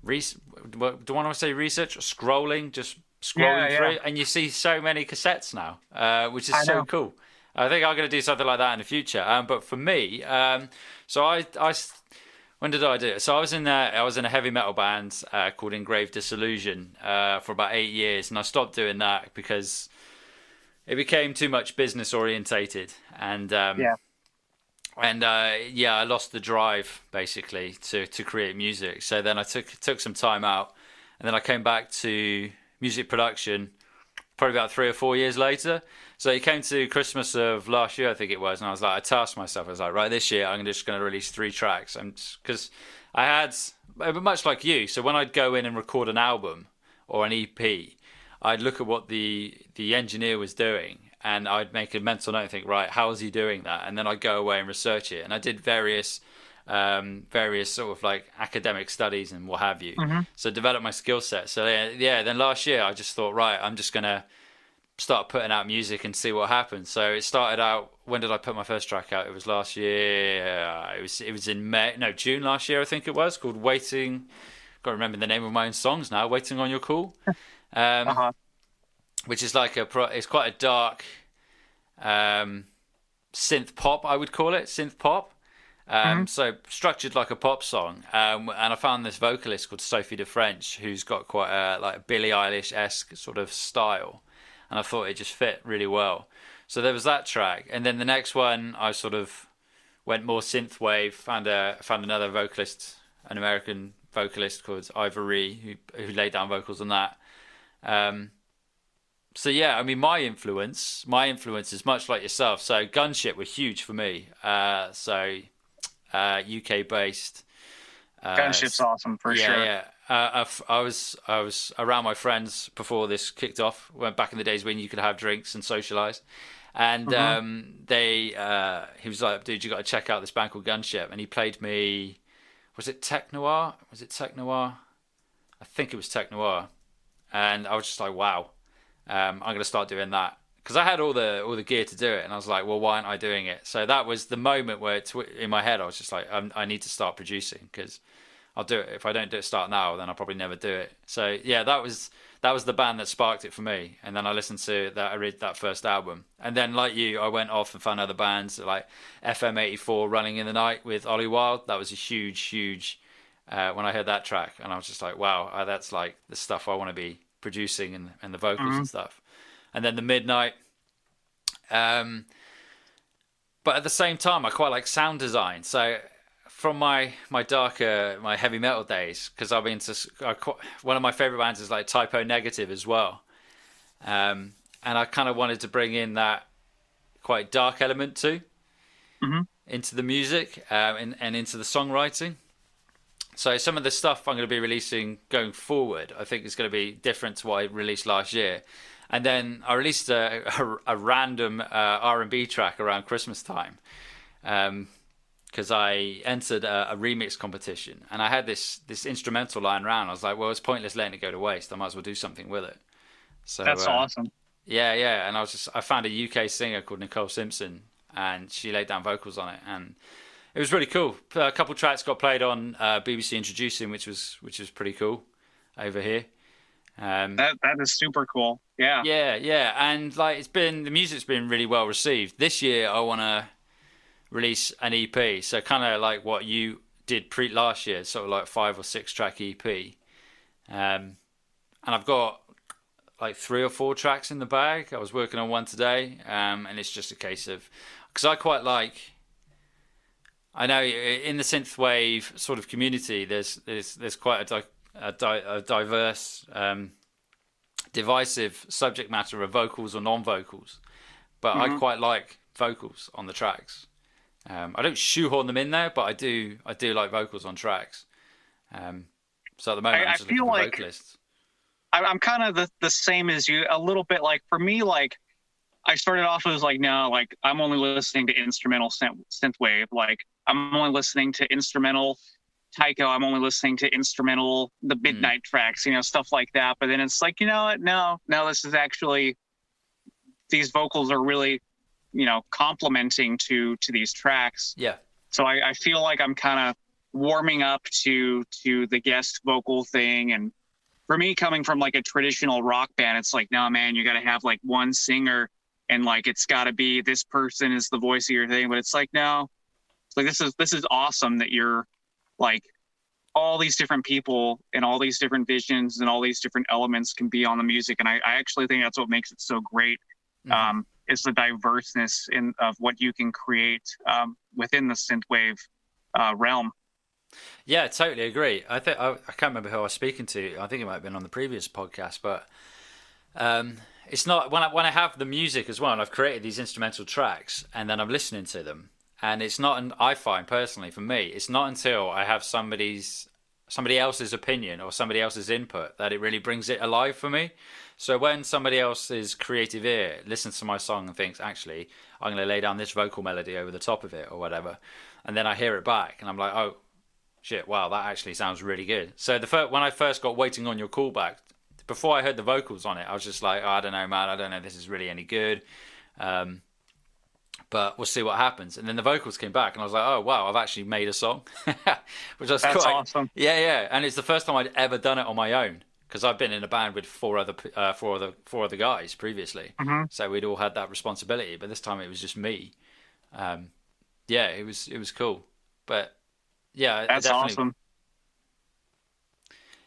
Re- do I want to say research scrolling? Just scrolling yeah, through, yeah. and you see so many cassettes now, uh, which is I so know. cool. I think I'm going to do something like that in the future. Um, but for me, um, so I, I, when did I do it? So I was in a, I was in a heavy metal band uh, called Engraved Disillusion uh, for about eight years, and I stopped doing that because it became too much business orientated, and um, yeah. And uh, yeah, I lost the drive basically to, to create music. So then I took took some time out, and then I came back to music production probably about three or four years later. So it came to Christmas of last year, I think it was, and I was like, I tasked myself. I was like, right, this year I'm just going to release three tracks, and because I had eh, much like you. So when I'd go in and record an album or an EP, I'd look at what the the engineer was doing, and I'd make a mental note and think, right, how is he doing that? And then I'd go away and research it, and I did various um, various sort of like academic studies and what have you. Mm-hmm. So develop my skill set. So yeah, yeah, then last year I just thought, right, I'm just gonna start putting out music and see what happens. So it started out. When did I put my first track out? It was last year. Uh, it was it was in May, no June last year, I think it was called "Waiting." Got to remember the name of my own songs now. "Waiting on Your Call," um, uh-huh. which is like a pro, it's quite a dark um, synth pop, I would call it synth pop. Um, mm-hmm. So structured like a pop song, um, and I found this vocalist called Sophie de French, who's got quite a like Billie Eilish esque sort of style, and I thought it just fit really well. So there was that track, and then the next one I sort of went more synthwave. Found a found another vocalist, an American vocalist called Ivory, who who laid down vocals on that. Um, so yeah, I mean, my influence, my influence is much like yourself. So Gunship were huge for me. Uh, so uh, UK based. Uh, Gunship's awesome for yeah, sure. Yeah, uh, I was I was around my friends before this kicked off. Went back in the days when you could have drinks and socialize, and mm-hmm. um, they uh, he was like, "Dude, you got to check out this band called Gunship." And he played me, was it Tech Noir? Was it Tech Noir? I think it was Tech Noir, and I was just like, "Wow, um, I'm going to start doing that." Because I had all the all the gear to do it, and I was like, well, why aren't I doing it? So that was the moment where it's in my head, I was just like, i need to start producing because I'll do it. If I don't do it start now, then I'll probably never do it. So yeah, that was that was the band that sparked it for me. And then I listened to that I read that first album, and then like you, I went off and found other bands like FM84, Running in the Night with Ollie Wride. That was a huge, huge. Uh, when I heard that track, and I was just like, wow, uh, that's like the stuff I want to be producing and, and the vocals mm-hmm. and stuff and then the midnight. Um, but at the same time, I quite like sound design. So from my my darker my heavy metal days, because I've been to I, one of my favorite bands is like Type O Negative as well, um, and I kind of wanted to bring in that quite dark element too mm-hmm. into the music um, and, and into the songwriting. So some of the stuff I'm going to be releasing going forward, I think is going to be different to what I released last year. And then I released a, a, a random uh, R&B track around Christmas time because um, I entered a, a, remix competition and I had this this instrumental lying around. I was like, well, it's pointless letting it go to waste. I might as well do something with it. So that's uh, awesome. Yeah, yeah. And I was just I found a UK singer called Nicole Simpson and she laid down vocals on it and it was really cool. A couple tracks got played on uh, BBC Introducing, which was which was pretty cool over here. Um, that that is super cool. Yeah. Yeah, yeah, and like it's been the music's been really well received. This year, I want to release an EP, so kind of like what you did pre last year, sort of like five or six track EP. Um, and I've got like three or four tracks in the bag. I was working on one today, um, and it's just a case of because I quite like. I know in the synthwave sort of community, there's there's there's quite a a, di- a diverse, um, divisive subject matter of vocals or non-vocals, but mm-hmm. I quite like vocals on the tracks. Um, I don't shoehorn them in there, but I do. I do like vocals on tracks. Um, so at the moment, I, I feel like vocalists. I'm kind of the, the same as you. A little bit like for me, like I started off as like no, like I'm only listening to instrumental synth, synthwave. Like I'm only listening to instrumental Tycho, I'm only listening to instrumental, the hmm. midnight mm. tracks, you know, stuff like that. But then it's like, you know what? No, no, this is actually these vocals are really, you know, complementing to to these tracks. Yeah. So I, I feel like I'm kind of warming up to to the guest vocal thing and for me coming from like a traditional rock band it's like no man you got to have like one singer and like it's got to be this person is the voice of your thing but it's like no it's like this is this is awesome that you're like all these different people and all these different visions and all these different elements can be on the music. And i, I actually think that's what makes it so great mm-hmm. um, is the diverseness in of what you can create um, within the synthwave uh, realm. Yeah totally agree. I think I, I, can't remember who i was speaking to. I think it might have been on the previous podcast but um, it's not when I, when I have the music as well and i've created these instrumental tracks and then i'm listening to them and it's not an i find personally for me it's not until i have somebody's somebody else's opinion or somebody else's input that it really brings it alive for me. So when somebody else's creative ear listens to my song and thinks actually i'm going to lay down this vocal melody over the top of it or whatever and then i hear it back and i'm like oh shit wow that actually sounds really good. So the first, when i first got waiting on your callback before i heard the vocals on it i was just like oh, i don't know man i don't know this is really any good. Um, but we'll see what happens. And then the vocals came back, and I was like, oh wow, I've actually made a song, which was That's quite awesome. Yeah, yeah, and it's the first time I'd ever done it on my own because I've been in a band with four other uh, four other four other guys previously, mm-hmm. so we'd all had that responsibility. But this time it was just me. Um, yeah, it was it was cool, but yeah, that's awesome.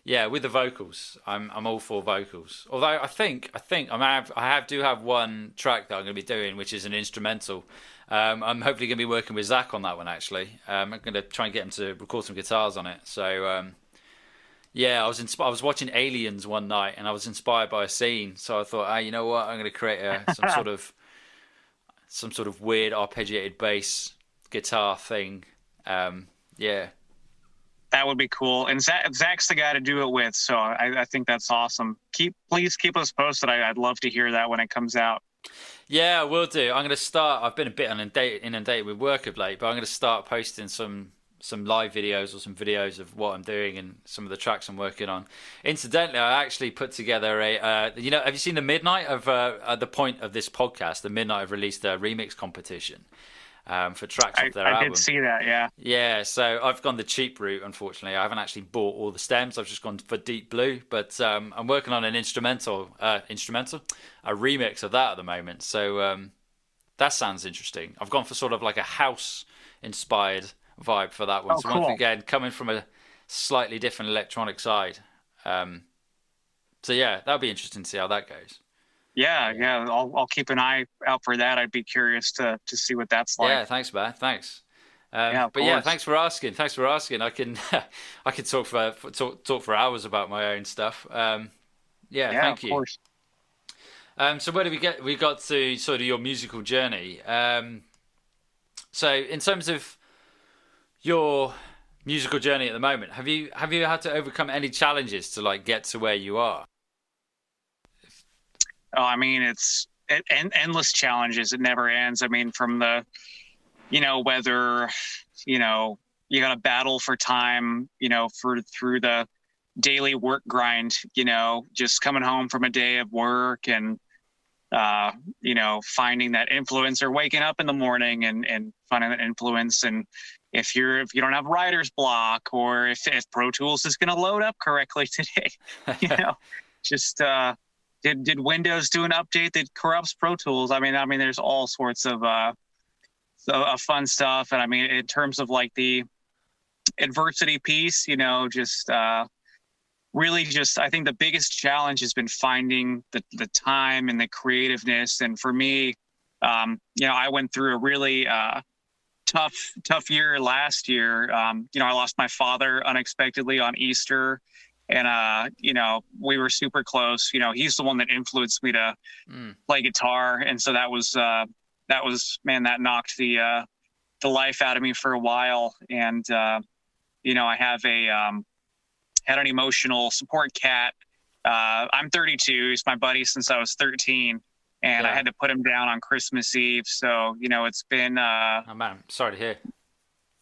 Yeah, with the vocals, I'm I'm all for vocals. Although I think I think I have I have do have one track that I'm going to be doing, which is an instrumental. Um, I'm hopefully going to be working with Zach on that one. Actually, um, I'm going to try and get him to record some guitars on it. So um, yeah, I was insp- I was watching Aliens one night, and I was inspired by a scene. So I thought, hey, you know what? I'm going to create a, some sort of some sort of weird arpeggiated bass guitar thing. Um, yeah, that would be cool. And Zach, Zach's the guy to do it with, so I, I think that's awesome. Keep please keep us posted. I, would love to hear that when it comes out. Yeah, I will do. I'm going to start. I've been a bit inundated, inundated with work of late, but I'm going to start posting some some live videos or some videos of what I'm doing and some of the tracks I'm working on. Incidentally, I actually put together a, uh, you know, have you seen the Midnight of uh, at the point of this podcast? The Midnight have released a remix competition um, for tracks I, off their I album. I did see that, yeah. Yeah, so I've gone the cheap route. Unfortunately, I haven't actually bought all the stems. I've just gone for Deep Blue, but um, I'm working on an instrumental, uh, instrumental, a remix of that at the moment. So um, that sounds interesting. I've gone for sort of like a house inspired vibe for that one. Oh, so cool. once again, coming from a slightly different electronic side. Um, so yeah, that'll be interesting to see how that goes. Yeah, yeah, I'll I'll keep an eye out for that. I'd be curious to to see what that's like. Yeah, thanks, man. Thanks. Um, yeah, but course. yeah, thanks for asking. Thanks for asking. I can I can talk for, talk talk for hours about my own stuff. Um, yeah, yeah, thank of you. Course. Um, so where do we get? We got to sort of your musical journey. Um, so in terms of your musical journey at the moment, have you have you had to overcome any challenges to like get to where you are? Oh, I mean, it's it, en- endless challenges. It never ends. I mean, from the, you know, whether, you know, you got to battle for time, you know, for through the daily work grind, you know, just coming home from a day of work and, uh, you know, finding that influence or waking up in the morning and, and finding that influence. And if you're, if you don't have writer's block or if, if Pro Tools is going to load up correctly today, you know, just, uh, did did Windows do an update that corrupts Pro Tools? I mean, I mean, there's all sorts of uh, of fun stuff, and I mean, in terms of like the adversity piece, you know, just uh, really just I think the biggest challenge has been finding the the time and the creativeness, and for me, um, you know, I went through a really uh, tough tough year last year. Um, you know, I lost my father unexpectedly on Easter and uh you know we were super close. You know he's the one that influenced me to mm. play guitar. And so that was uh that was man that knocked the uh the life out of me for a while. And uh you know i have a um had an emotional support cat. Uh i'm 32 he's my buddy since i was 13 and yeah. i had to put him down on christmas eve. So you know it's been uh oh man. Sorry to hear.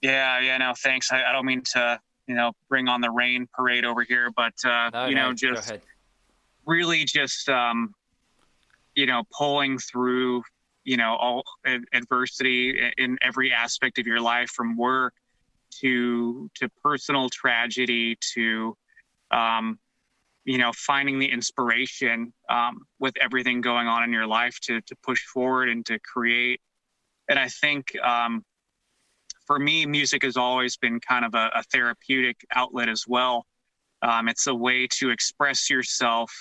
Yeah yeah no thanks. I, I don't mean to you know, bring on the rain parade over here, but uh, no, you no, know, just really just um, you know, pulling through, you know, all adversity in every aspect of your life, from work to to personal tragedy to, um, you know, finding the inspiration um, with everything going on in your life to to push forward and to create. And I think um, for me, music has always been kind of a, a therapeutic outlet as well. Um, it's a way to express yourself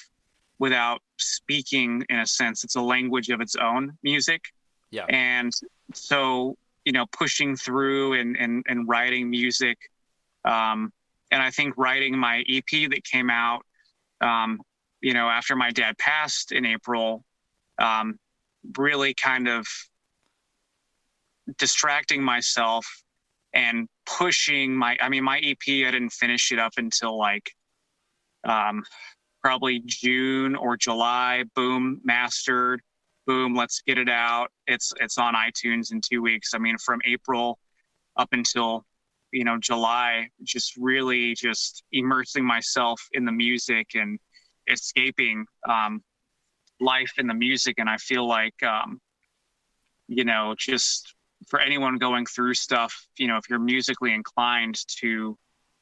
without speaking, in a sense. It's a language of its own, music. Yeah. And so, you know, pushing through and, and, and writing music. Um, and I think writing my EP that came out, um, you know, after my dad passed in April, um, really kind of distracting myself and pushing my i mean my ep i didn't finish it up until like um probably june or july. Boom mastered. Boom let's get it out. It's it's on itunes in two weeks. I mean from april up until you know july just really just immersing myself in the music and escaping um life in the music. And i feel like um you know just for anyone going through stuff, you know, if you're musically inclined to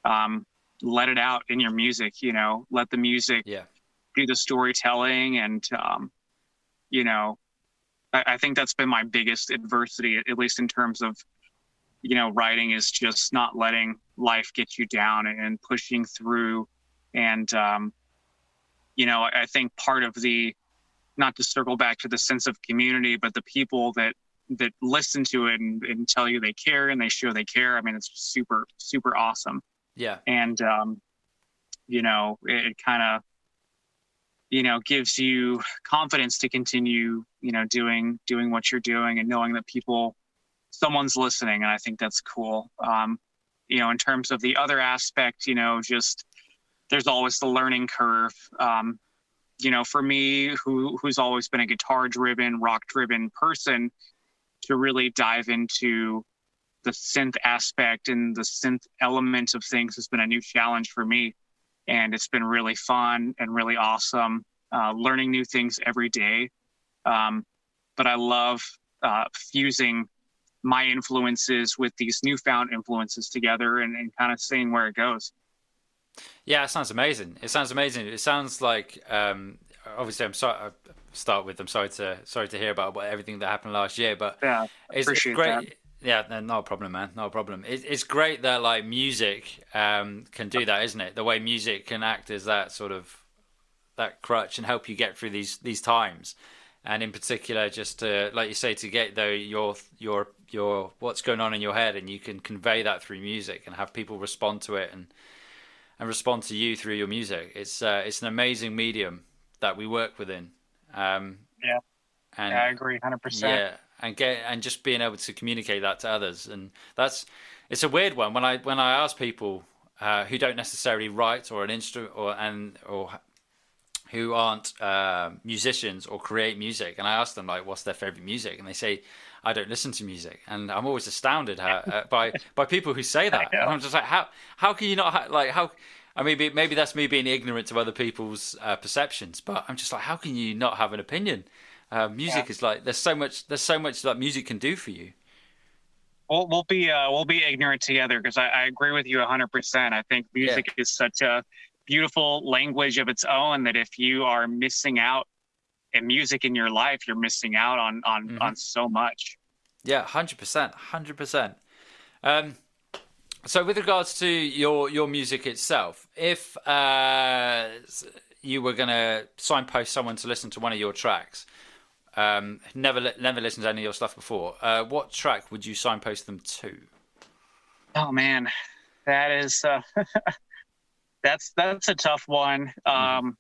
um, let it out in your music, you know, let the music yeah. do the storytelling. And, um, you know, I, I, think that's been my biggest adversity, at least in terms of, you know, writing is just not letting life get you down and, pushing through. And, um, you know, I, I think part of the, not to circle back to the sense of community, but the people that that listen to it and, and tell you they care and they show they care. I mean, it's super, super awesome. Yeah. And, um, you know, it, it kind of, you know, gives you confidence to continue, you know, doing, doing what you're doing and knowing that people, someone's listening. And I think that's cool. Um, you know, in terms of the other aspect, you know, just there's always the learning curve. Um, you know, for me, who who's always been a guitar driven, rock driven person, to really dive into the synth aspect and the synth element of things has been a new challenge for me. And it's been really fun and really awesome, uh, learning new things every day. Um, but I love uh, fusing my influences with these newfound influences together and, and kind of seeing where it goes. Yeah, it sounds amazing. It sounds amazing. It sounds like um, obviously I'm sorry. Start with I'm sorry to sorry to hear about everything that happened last year, but yeah, it's, it's great. That. Yeah, no problem, man. No problem. It, it's great that like music um, can do that, isn't it? The way music can act as that sort of that crutch and help you get through these these times, and in particular, just to, like you say, to get though your your your what's going on in your head, and you can convey that through music and have people respond to it and and respond to you through your music. It's uh, it's an amazing medium that we work within. Um, yeah, and, yeah, I agree, hundred percent. Yeah, and get and just being able to communicate that to others, and that's it's a weird one when I when I ask people uh, who don't necessarily write or an instrument or and or who aren't uh, musicians or create music, and I ask them like, "What's their favorite music?" and they say, "I don't listen to music," and I'm always astounded how, uh, by by people who say that. And I'm just like, "How how can you not like how?" I mean, maybe, maybe that's me being ignorant to other people's uh, perceptions, but I'm just like, how can you not have an opinion? Uh, music yeah. is like there's so much there's so much that music can do for you. We'll we'll be uh, we'll be ignorant together because I, I, agree with you 100. percent I think music yeah. is such a beautiful language of its own that if you are missing out in music in your life, you're missing out on on mm-hmm. on so much. Yeah, hundred percent, hundred percent. Um, so, with regards to your your music itself, if uh, you were going to signpost someone to listen to one of your tracks, um, never never listened to any of your stuff before, uh, what track would you signpost them to? Oh man, that is uh, that's that's a tough one. Mm-hmm. Um,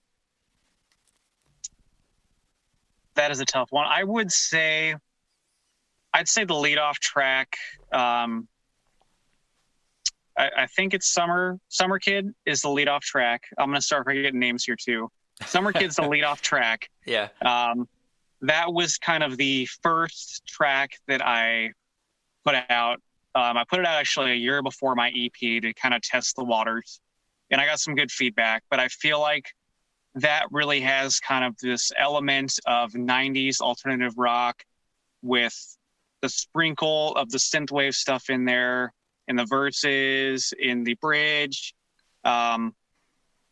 that is a tough one. I would say, I'd say the leadoff track. Um, I, I, think it's Summer Summer Kid is the leadoff track. I'm gonna start forgetting names here too. Summer Kid's the leadoff track. Yeah. Um, that was kind of the first track that I put out. Um, I put it out actually a year before my EP to kind of test the waters, and I got some good feedback. But I feel like that really has kind of this element of 90s alternative rock with the sprinkle of the synthwave stuff in there in the verses, in the bridge, um,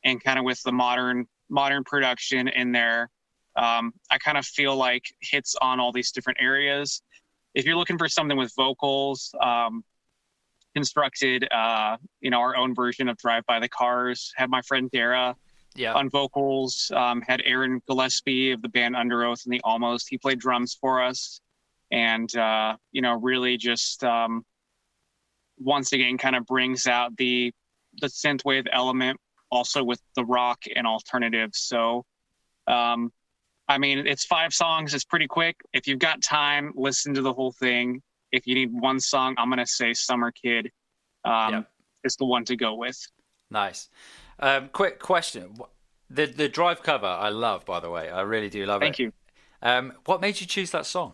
and kind of with the modern modern production in there. Um, I kind of feel like hits on all these different areas. If you're looking for something with vocals, um, constructed, uh, you know, our own version of Drive by the Cars. Had my friend Dara yeah. on vocals. Um, had Aaron Gillespie of the band Underoath and the Almost. He played drums for us, and uh, you know, really just um, once again kind of brings out the the synthwave element also with the rock and alternatives. So, um, I mean, it's five songs. It's pretty quick. If you've got time, listen to the whole thing. If you need one song, I'm gonna say "Summer Kid" um, yep. is the one to go with. Nice. Um, quick question: the the drive cover I love, by the way. I really do love Thank it. Thank you. Um, what made you choose that song?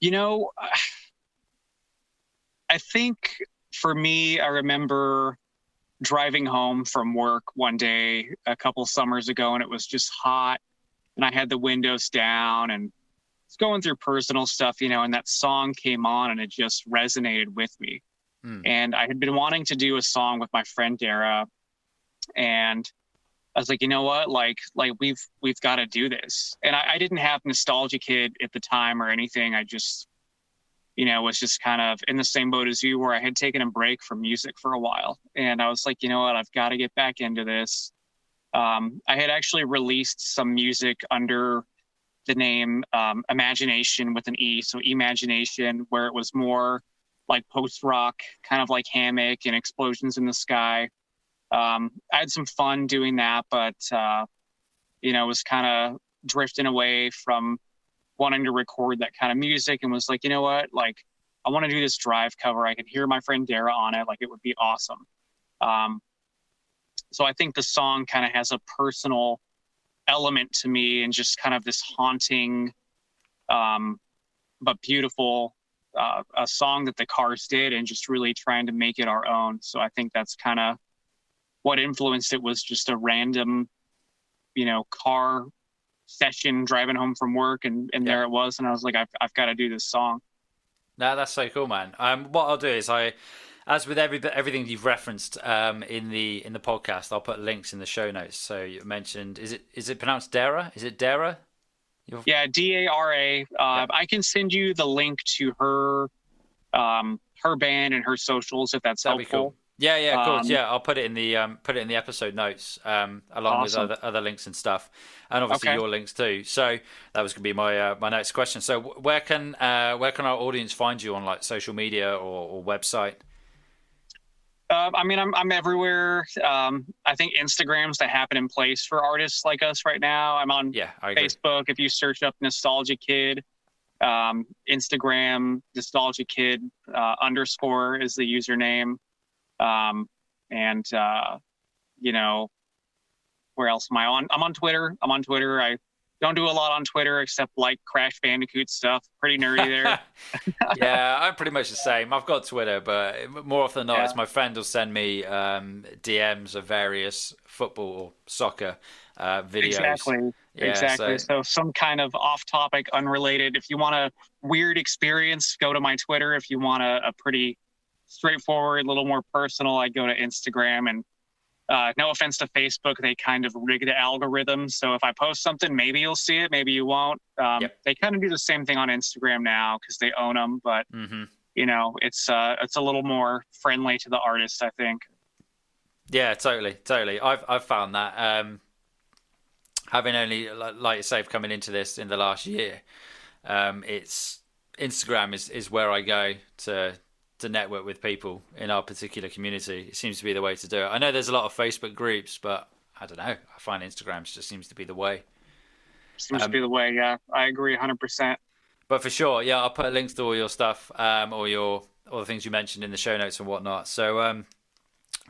You know, I think for me, I remember driving home from work one day a couple summers ago, and it was just hot, and I had the windows down and it's going through personal stuff, you know, and that song came on, and it just resonated with me. Mm. And I had been wanting to do a song with my friend Dara, and I was like, you know what, like, like we've we've got to do this. And I, I didn't have Nostalgia Kid at the time or anything. I just you know, was just kind of in the same boat as you, where I had taken a break from music for a while. And I was like, you know what, I've got to get back into this. Um, I had actually released some music under the name um, Imagination with an E. So, Imagination, where it was more like post rock, kind of like Hammock and Explosions in the Sky. Um, I had some fun doing that, but, uh, you know, was kind of drifting away from wanting to record that kind of music and was like, you know what, like I want to do this drive cover. I can hear my friend Dara on it. Like it would be awesome. Um, so I think the song kind of has a personal element to me and just kind of this haunting, um, but beautiful uh, a song that the Cars did and just really trying to make it our own. So I think that's kind of what influenced it was just a random, you know, car session driving home from work, and and yeah. there it was, and I was like, I've I've got to do this song. No, that's so cool, man. Um, what I'll do is I, as with every everything you've referenced um, in the in the podcast, I'll put links in the show notes. So you mentioned, is it is it pronounced Dara? Is it Dara? You're... Yeah, D A R A. Uh. I can send you the link to her, um, her band and her socials if that's That'd helpful. Cool. Yeah, yeah, of course. Um, yeah, I'll put it in the um, put it in the episode notes um, along awesome. with other other links and stuff, and obviously okay. your links too. So that was going to be my uh, my next question. So where can uh, where can our audience find you on like social media or, or website? Uh, I mean, I'm I'm everywhere. Um, I think Instagram's the happen in place for artists like us right now. I'm on yeah, Facebook. If you search up Nostalgia Kid, um, Instagram Nostalgia Kid uh, underscore is the username. Um, and uh, you know, where else am I on? I'm on Twitter. I'm on Twitter. I don't do a lot on Twitter except like Crash Bandicoot stuff. Pretty nerdy there. yeah, I'm pretty much the same. I've got Twitter, but more often than not, yeah. it's my friend will send me um, DMs of various football or soccer uh, videos. Exactly. Yeah, exactly. So. so. some kind of off-topic, unrelated. If you want a weird experience, go to my Twitter. If you want a, a pretty straightforward, a little more personal, I go to Instagram. And uh, no offense to Facebook, they kind of rig the algorithm. So if I post something, maybe you'll see it, maybe you won't. Um, yep. They kind of do the same thing on Instagram now because they own them, but mm-hmm. you know, it's uh, it's a little more friendly to the artist, I think. Yeah, totally, totally. I've I've found that um, having only like you say coming into this in the last year, um, it's Instagram is is where I go to to network with people in our particular community. It seems to be the way to do it. I know there's a lot of Facebook groups, but I don't know. I find Instagram just seems to be the way. Seems um, to be the way. Yeah, I agree 100. percent But for sure, yeah, I'll put links to all your stuff, um, or your all the things you mentioned in the show notes and whatnot. So, um,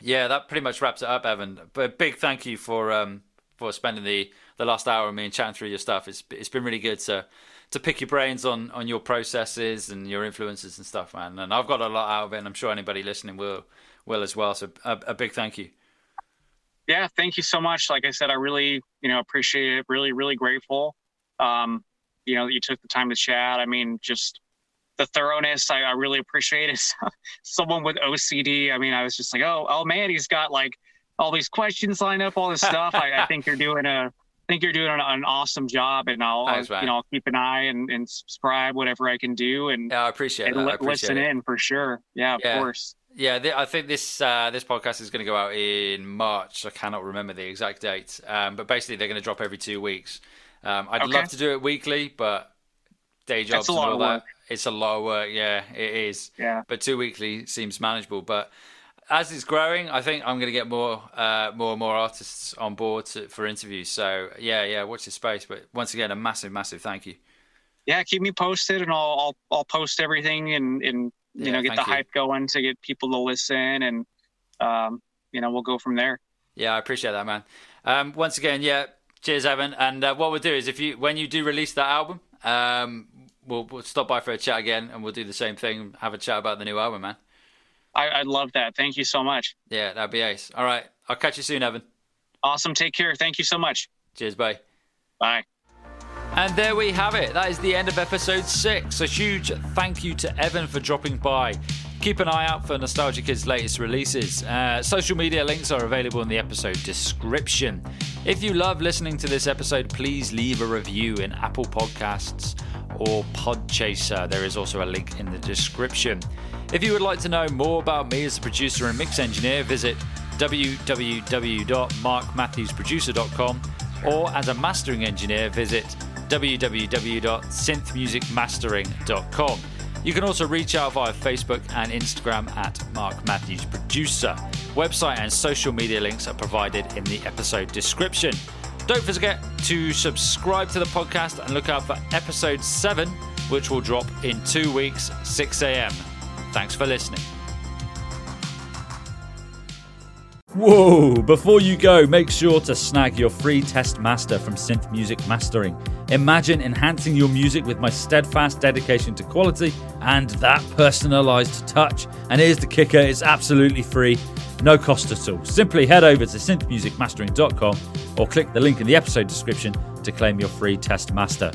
yeah, that pretty much wraps it up, Evan. But big thank you for um, for spending the the last hour with me and chatting through your stuff. It's it's been really good to to pick your brains on on your processes and your influences and stuff, man. And I've got a lot out of it, and I'm sure anybody listening will will as well. So a, a big thank you. Yeah, thank you so much. Like I said, I really you know appreciate it. Really, really grateful. Um, you know that you took the time to chat. I mean, just the thoroughness I, I really appreciate it. Someone with OCD. I mean, I was just like, oh, oh man, he's got like all these questions lined up, all this stuff. I, I think you're doing a think you're doing an, an awesome job, and I'll, Thanks, you know I'll keep an eye and, and subscribe whatever I can do, and yeah, I appreciate and li- I appreciate listen it. in for sure. Yeah, of yeah. course. Yeah, th- I think this uh, this podcast is going to go out in March. I cannot remember the exact date, um, but basically they're going to drop every two weeks. Um, I'd okay. love to do it weekly, but day jobs and all that. It's a lot of work. Yeah, it is. Yeah. But two weekly seems manageable. But as it's growing, I think I'm going to get more, uh, more and more artists on board to, for interviews. So yeah, yeah, watch this space. But once again, a massive, massive thank you. Yeah, keep me posted, and I'll I'll, I'll post everything, and and you yeah, know get the you. hype going to get people to listen, and um, you know we'll go from there. Yeah, I appreciate that, man. Um, once again, yeah, cheers, Evan. And uh, what we'll do is if you when you do release that album, um, we'll, we'll stop by for a chat again, and we'll do the same thing, have a chat about the new album, man. I, I love that. Thank you so much. Yeah, that'd be ace. All right. I'll catch you soon, Evan. Awesome. Take care. Thank you so much. Cheers. Bye. Bye. And there we have it. That is the end of episode six. A huge thank you to Evan for dropping by. Keep an eye out for Nostalgia Kids' latest releases. Uh, social media links are available in the episode description. If you love listening to this episode, please leave a review in Apple Podcasts or Podchaser. There is also a link in the description. If you would like to know more about me as a producer and mix engineer, visit www.markmatthewsproducer.com or as a mastering engineer, visit www.synthmusicmastering.com. You can also reach out via Facebook and Instagram at Mark Matthews Producer. Website and social media links are provided in the episode description. Don't forget to subscribe to the podcast and look out for episode 7, which will drop in two weeks, 6 a.m. Thanks for listening. Whoa! Before you go, make sure to snag your free test master from Synth Music Mastering. Imagine enhancing your music with my steadfast dedication to quality and that personalized touch. And here's the kicker it's absolutely free, no cost at all. Simply head over to synthmusicmastering.com or click the link in the episode description to claim your free test master.